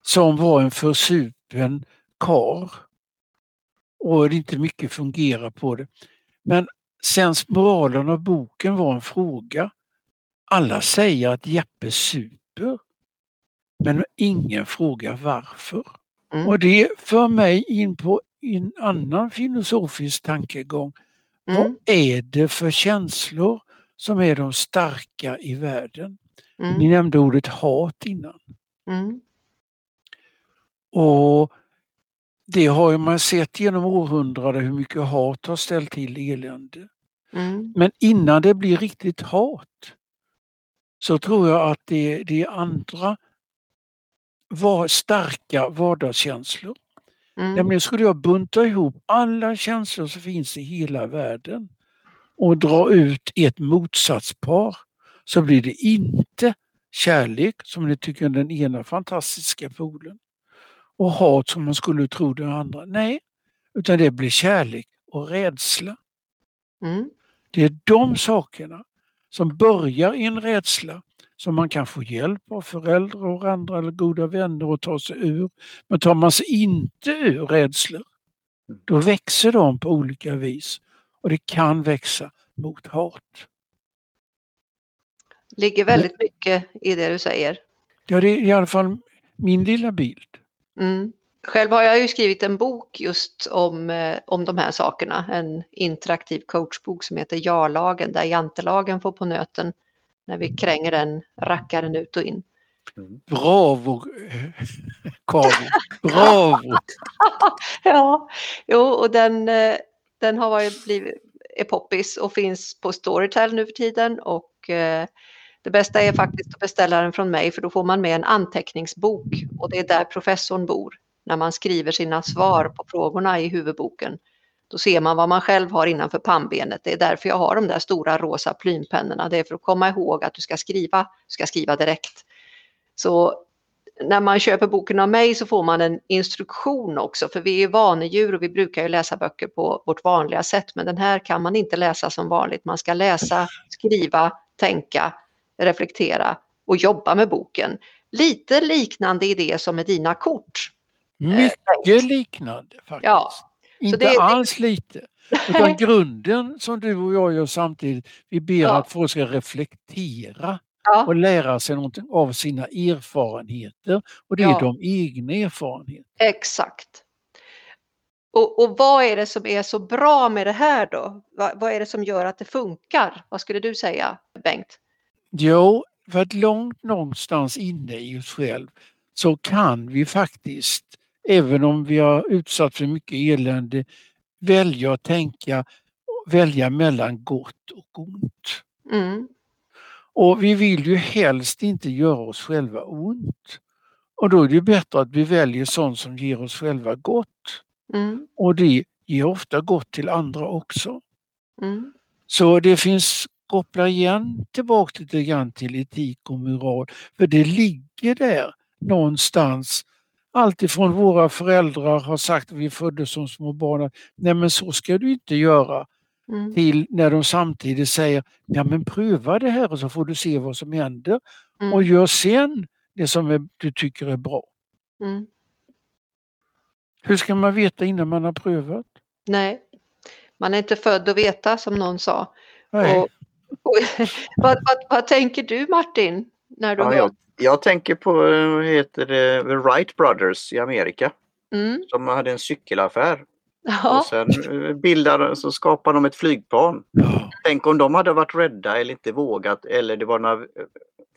Som var en försupen kar Och det inte mycket fungerar på det. Men sensmoralen av boken var en fråga. Alla säger att Jeppe super. Men ingen frågar varför. Mm. Och det för mig in på en annan filosofisk tankegång. Vad Mm. är det för känslor som är de starka i världen? Ni Mm. nämnde ordet hat innan. Mm. Och det har ju man sett genom århundraden hur mycket hat har ställt till elände. Mm. Men innan det blir riktigt hat så tror jag att det, det är andra var, starka vardagskänslor. Mm. Nämligen skulle jag bunta ihop alla känslor som finns i hela världen och dra ut ett motsatspar så blir det inte kärlek som ni tycker är den ena fantastiska polen och hat som man skulle tro den andra. Nej, utan det blir kärlek och rädsla. Mm. Det är de sakerna som börjar i en rädsla som man kan få hjälp av föräldrar och andra eller goda vänner att ta sig ur. Men tar man sig inte ur rädslor, då växer de på olika vis och det kan växa mot hat. Ligger väldigt mycket i det du säger. Ja, det är i alla fall min lilla bild. Mm. Själv har jag ju skrivit en bok just om, eh, om de här sakerna. En interaktiv coachbok som heter Ja-lagen där jantelagen får på nöten när vi kränger den rackaren ut och in. Bravo Karin! Bravo! ja, jo, och den, eh, den har varit, blivit, är poppis och finns på Storytel nu för tiden och eh, det bästa är faktiskt att beställa den från mig för då får man med en anteckningsbok och det är där professorn bor när man skriver sina svar på frågorna i huvudboken. Då ser man vad man själv har innanför pannbenet. Det är därför jag har de där stora rosa plympennorna. Det är för att komma ihåg att du ska skriva, du ska skriva direkt. Så när man köper boken av mig så får man en instruktion också, för vi är vanedjur och vi brukar ju läsa böcker på vårt vanliga sätt, men den här kan man inte läsa som vanligt. Man ska läsa, skriva, tänka reflektera och jobba med boken. Lite liknande idé som med dina kort. Mycket liknande faktiskt. Ja, Inte det, alls lite. Utan grunden som du och jag gör samtidigt, vi ber ja. att folk ska reflektera ja. och lära sig någonting av sina erfarenheter. Och det är ja. de egna erfarenheterna. Exakt. Och, och, vad är det som är så bra med det här då? Vad, vad, är det som gör att det funkar? Vad skulle du säga, Bengt? Jo, för att långt någonstans inne i oss själv så kan vi faktiskt, även om vi har utsatt för mycket elände, välja att tänka, välja mellan gott och ont. Mm. Och vi vill ju helst inte göra oss själva ont. Och då är det bättre att vi väljer sånt som ger oss själva gott. Mm. Och det ger ofta gott till andra också. Mm. Så det finns, kopplar igen tillbaka lite grann till etik och moral. För det ligger där någonstans. Alltifrån våra föräldrar har sagt, vi föddes som små barn, att nej men så ska du inte göra. Mm. Till när de samtidigt säger, ja men pröva det här och så får du se vad som händer. Mm. Och gör sen det som är, du tycker är bra. Mm. Hur ska man veta innan man har prövat? Nej, man är inte född att veta som någon sa. Och, och, vad, vad, vad, tänker du Martin? När du ja, jag, jag, tänker på vad heter det, The Wright Brothers i Amerika. Mm. Som hade en cykelaffär. Ja. Och sen eh, bildade, så skapade de ett flygplan. Ja. Tänk om de hade varit rädda eller inte vågat eller det var några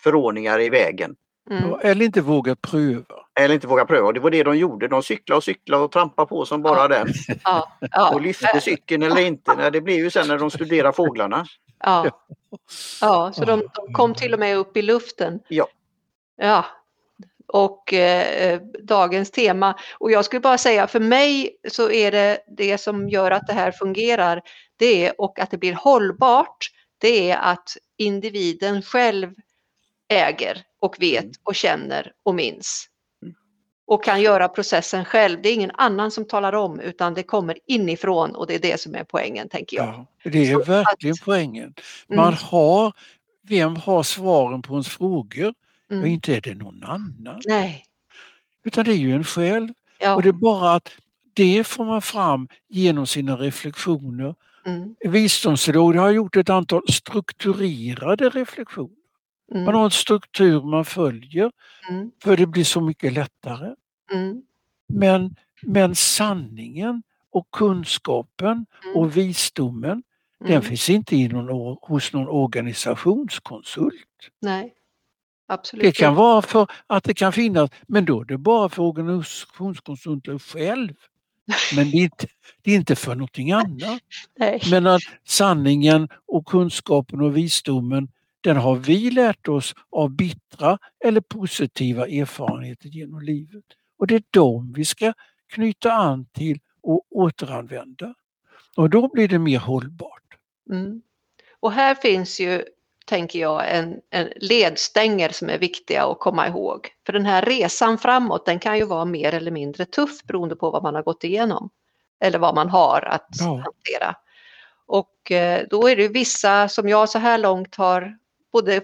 förordningar i vägen. Mm. Eller inte våga pröva. Eller inte våga pröva. Det var det de gjorde. De cyklade och cyklade och trampade på som bara ja. den. Ja. Ja. Och lyfte cykeln eller inte. Nej, det blev ju sen när de studerade fåglarna. Ja, ja så de, de kom till och med upp i luften. Ja. Ja, och eh, dagens tema. Och jag skulle bara säga för mig så är det det som gör att det här fungerar det är, och att det blir hållbart. Det är att individen själv äger och vet mm. och känner och minns. Mm. Och kan göra processen själv. Det är ingen annan som talar om utan det kommer inifrån och det är det som är poängen tänker jag. Ja, det är Så verkligen att, poängen. Man mm. har, vem har svaren på ens frågor? Mm. Och inte är det någon annan. Nej. Utan det är ju en själv. Ja. Och det är bara att det får man fram genom sina reflektioner. Mm. Visdomsråd har gjort ett antal strukturerade reflektioner. Mm. Man har en struktur man följer mm. för det blir så mycket lättare. Mm. Men, men sanningen och kunskapen mm. och visdomen den mm. finns inte i någon, hos någon organisationskonsult. Nej, absolut Det kan vara för att det kan finnas, men då är det bara för organisationskonsulter själv. Men det är inte, det är inte för någonting annat. Nej. Men att sanningen och kunskapen och visdomen den har vi lärt oss av bittra eller positiva erfarenheter genom livet. Och det är dem vi ska knyta an till och återanvända. Och då blir det mer hållbart. Mm. Och här finns ju, tänker jag, en, en ledstänger som är viktiga att komma ihåg. För den här resan framåt, den kan ju vara mer eller mindre tuff beroende på vad man har gått igenom. Eller vad man har att ja. hantera. Och eh, då är det vissa som jag så här långt har både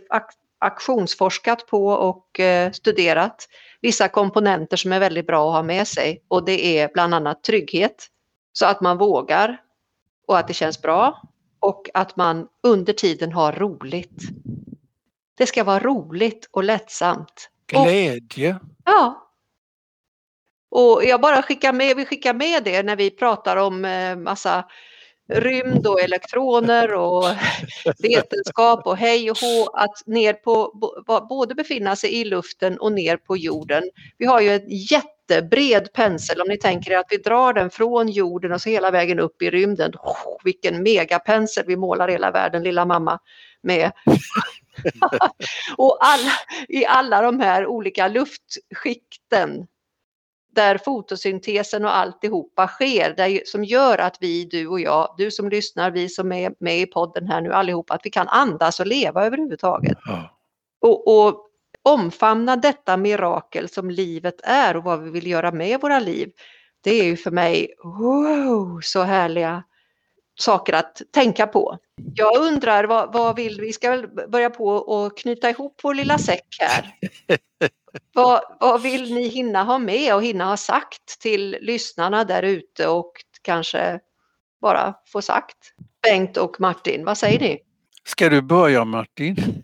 aktionsforskat på och eh, studerat vissa komponenter som är väldigt bra att ha med sig och det är bland annat trygghet. Så att man vågar och att det känns bra och att man under tiden har roligt. Det ska vara roligt och lättsamt. Glädje. Och, ja. Och jag bara skickar med, vi skickar med det när vi pratar om eh, massa rymd och elektroner och vetenskap och hej och hå, att ner på, både befinna sig i luften och ner på jorden. Vi har ju en jättebred pensel om ni tänker er att vi drar den från jorden och så hela vägen upp i rymden. Oh, vilken megapensel vi målar hela världen, lilla mamma, med. och alla, i alla de här olika luftskikten där fotosyntesen och alltihopa sker, där, som gör att vi, du och jag, du som lyssnar, vi som är med i podden här nu allihopa, att vi kan andas och leva överhuvudtaget. Ja. Och, och omfamna detta mirakel som livet är och vad vi vill göra med våra liv. Det är ju för mig, wow, så härliga saker att tänka på. Jag undrar vad, vad vill vi ska väl börja på och knyta ihop vår lilla säck här. vad, vad vill ni hinna ha med och hinna ha sagt till lyssnarna där ute och kanske bara få sagt? Bengt och Martin, vad säger ni? Ska du börja Martin?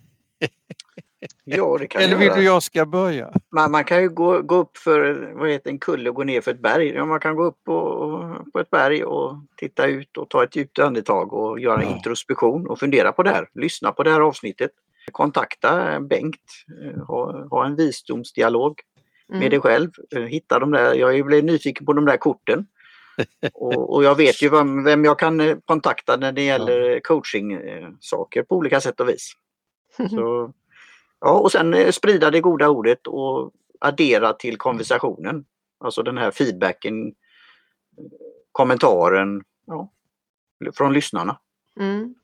Ja, det kan Eller vill du jag ska börja? Man, man kan ju gå, gå upp för vad heter en kulle och gå ner för ett berg. Ja, man kan gå upp och, på ett berg och titta ut och ta ett djupt andetag och göra ja. introspektion och fundera på det här. Lyssna på det här avsnittet. Kontakta Bengt. Eh, ha, ha en visdomsdialog mm. med dig själv. Eh, hitta de där, jag blev nyfiken på de där korten. och, och, jag vet ju vem, vem, jag kan eh, kontakta när det gäller coaching saker på olika sätt och vis. Så Ja, och sen eh, sprida det goda ordet och addera till konversationen. Alltså den här feedbacken, kommentaren ja, från lyssnarna. Mm.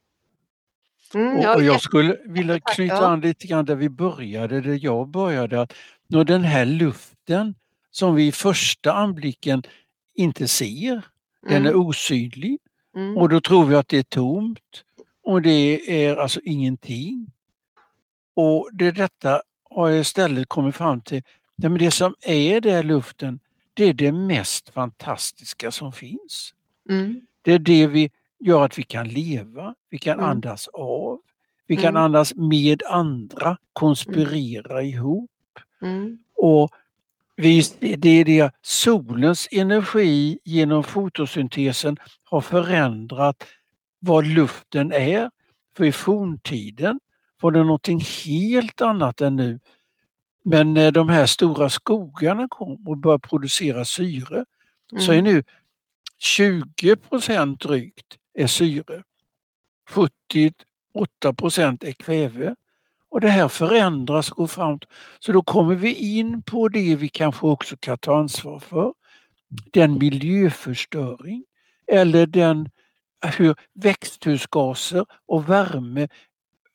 Mm, och, jag skulle vilja knyta an lite grann där vi började, där jag började. Att när den här luften som vi i första anblicken inte ser, mm. den är osynlig mm. och då tror vi att det är tomt och det är alltså ingenting. Och det detta har jag istället kommit fram till, ja, men det som är där luften, det är det mest fantastiska som finns. Mm. Det är det vi gör att vi kan leva, vi kan mm. andas av, vi kan mm. andas med andra, konspirera ihop. Mm. Och vi, det är det solens energi genom fotosyntesen har förändrat vad luften är. För i forntiden var det någonting helt annat än nu. Men när de här stora skogarna kom och började producera syre mm. så är mm. nu 20 procent drygt är syre. 78 procent är kväve. Och det här förändras och går framåt. Så då kommer vi in på det vi kanske också kan ta ansvar för. Den miljöförstöring eller den hur växthusgaser och värme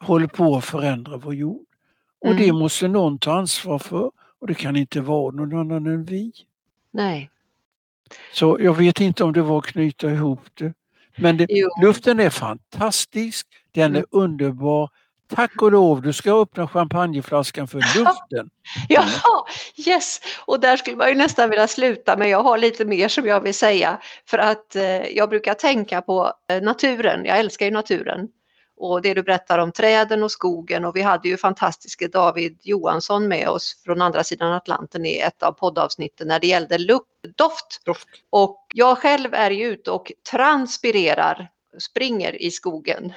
håller på att förändra vår jord. Och mm. det måste någon ta ansvar för och det kan inte vara någon annan än vi. Nej. Så jag vet inte om det var att knyta ihop det. Men det, luften är fantastisk, den mm. är underbar. Tack och lov, du ska öppna champagneflaskan för luften. Ja, yes! Och där skulle man ju nästan vilja sluta men jag har lite mer som jag vill säga. För att eh, jag brukar tänka på eh, naturen, jag älskar ju naturen och det du berättar om träden och skogen och vi hade ju fantastiske David Johansson med oss från andra sidan Atlanten i ett av poddavsnitten när det gällde luktdoft. Doft. Och jag själv är ju ute och transpirerar, springer i skogen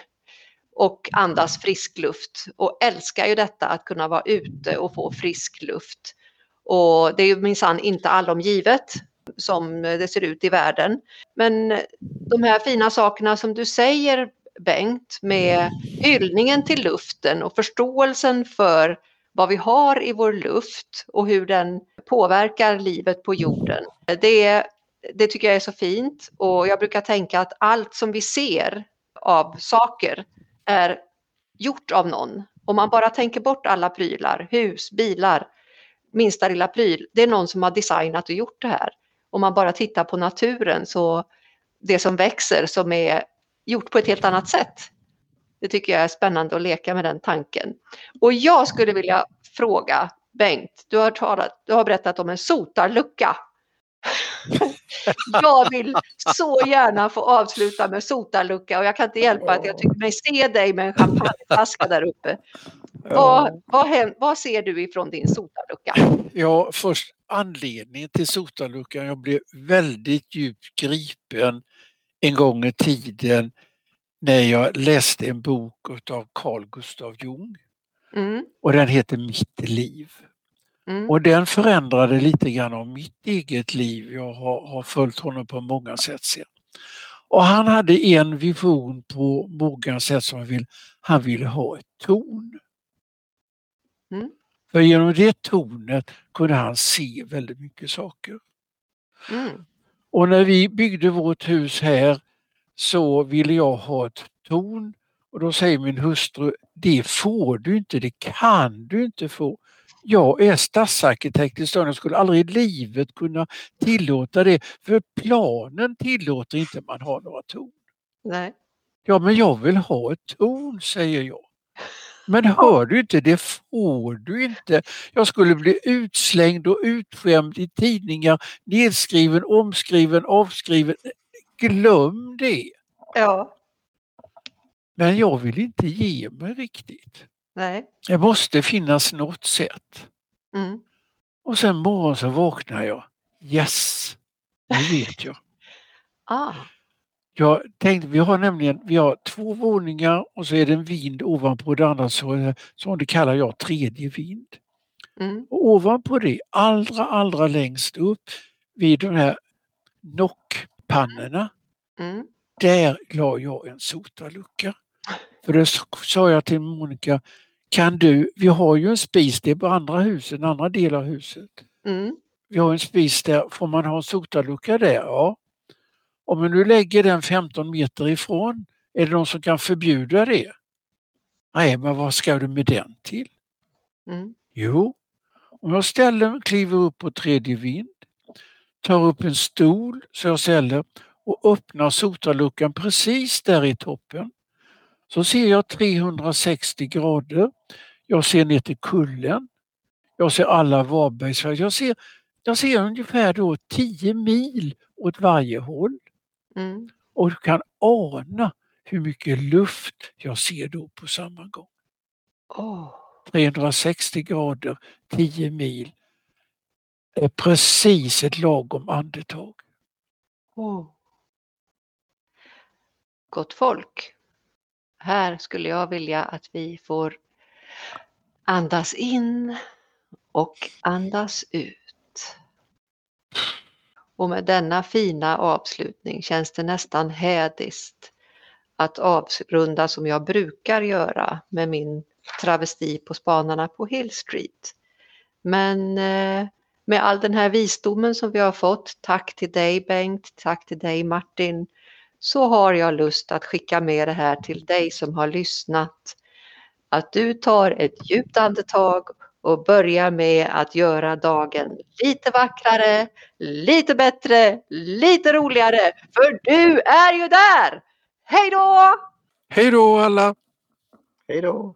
och andas frisk luft och älskar ju detta att kunna vara ute och få frisk luft. Och det är ju minsann inte allomgivet som det ser ut i världen. Men de här fina sakerna som du säger Bengt med hyllningen till luften och förståelsen för vad vi har i vår luft och hur den påverkar livet på jorden. Det, det tycker jag är så fint och jag brukar tänka att allt som vi ser av saker är gjort av någon. Om man bara tänker bort alla prylar, hus, bilar, minsta lilla pryl, det är någon som har designat och gjort det här. Om man bara tittar på naturen så det som växer som är gjort på ett helt annat sätt. Det tycker jag är spännande att leka med den tanken. Och jag skulle vilja fråga Bengt, du har, talat, du har berättat om en sotarlucka. jag vill så gärna få avsluta med sotarlucka och jag kan inte hjälpa att jag tycker mig se dig med en champagneflaska där uppe. Vad, vad, vad, ser du ifrån din sotarlucka? Ja, först anledningen till sotarluckan. Jag blev väldigt djupt gripen en gång i tiden när jag läste en bok av Carl Gustav Jung. Mm. Och den heter Mitt liv. Mm. Och den förändrade lite grann av mitt eget liv. Jag har, har följt honom på många sätt sen. Och han hade en vision på många sätt som han ville, han ville ha ett torn. Mm. För genom det tornet kunde han se väldigt mycket saker. Mm. Och när vi byggde vårt hus här så ville jag ha ett torn och då säger min hustru, det får du inte, det kan du inte få. Jag är stadsarkitekt i stan, jag skulle aldrig i livet kunna tillåta det för planen tillåter inte man ha några torn. Nej. Ja, men jag vill ha ett torn, säger jag. Men hör du inte, det får du inte. Jag skulle bli utslängd och utskämd i tidningar, nedskriven, omskriven, avskriven. Glöm det! Ja. Men jag vill inte ge mig riktigt. Nej. Det måste finnas något sätt. Mm. Och sen morgon så vaknar jag. Yes, nu vet jag. Ah. Jag tänkte, vi har nämligen vi har två våningar och så är det en vind ovanpå det andra så, så det kallar jag tredje vind. Mm. Och ovanpå det, allra allra längst upp vid de här nockpannorna, Mm. där la jag en sotarlucka. För då sa jag till Monica, kan du, vi har ju en spis, det är på andra huset, en andra del av huset. Mm. Vi har en spis där, får man ha en sotarlucka där? Ja. Om nu lägger den 15 meter ifrån, är det någon som kan förbjuda det? Nej, men vad ska du med den till? Mm. Jo, om jag ställer, kliver upp på tredje vind, tar upp en stol så jag ställer och öppnar sotarluckan precis där i toppen. Så ser jag 360 grader. Jag ser ner till kullen. Jag ser alla Varbergsvägar. Jag ser, jag ser ungefär då 10 mil åt varje håll. Mm. Och du kan ana hur mycket luft jag ser då på samma gång. Åh. 360 grader, 10 mil. är precis ett lagom andetag. Åh. Gott folk. Här skulle jag vilja att vi får andas in och andas ut. Och med denna fina avslutning känns det nästan hädiskt att avrunda som jag brukar göra med min travesti på Spanarna på Hill Street. Men eh, med all den här visdomen som vi har fått, tack till dig Bengt, tack till dig Martin, så har jag lust att skicka med det här till dig som har lyssnat. Att du tar ett djupt andetag och börjar med att göra dagen lite vackrare, lite bättre, lite roligare. För du är ju där! Hej då! Hej då alla! Hej då!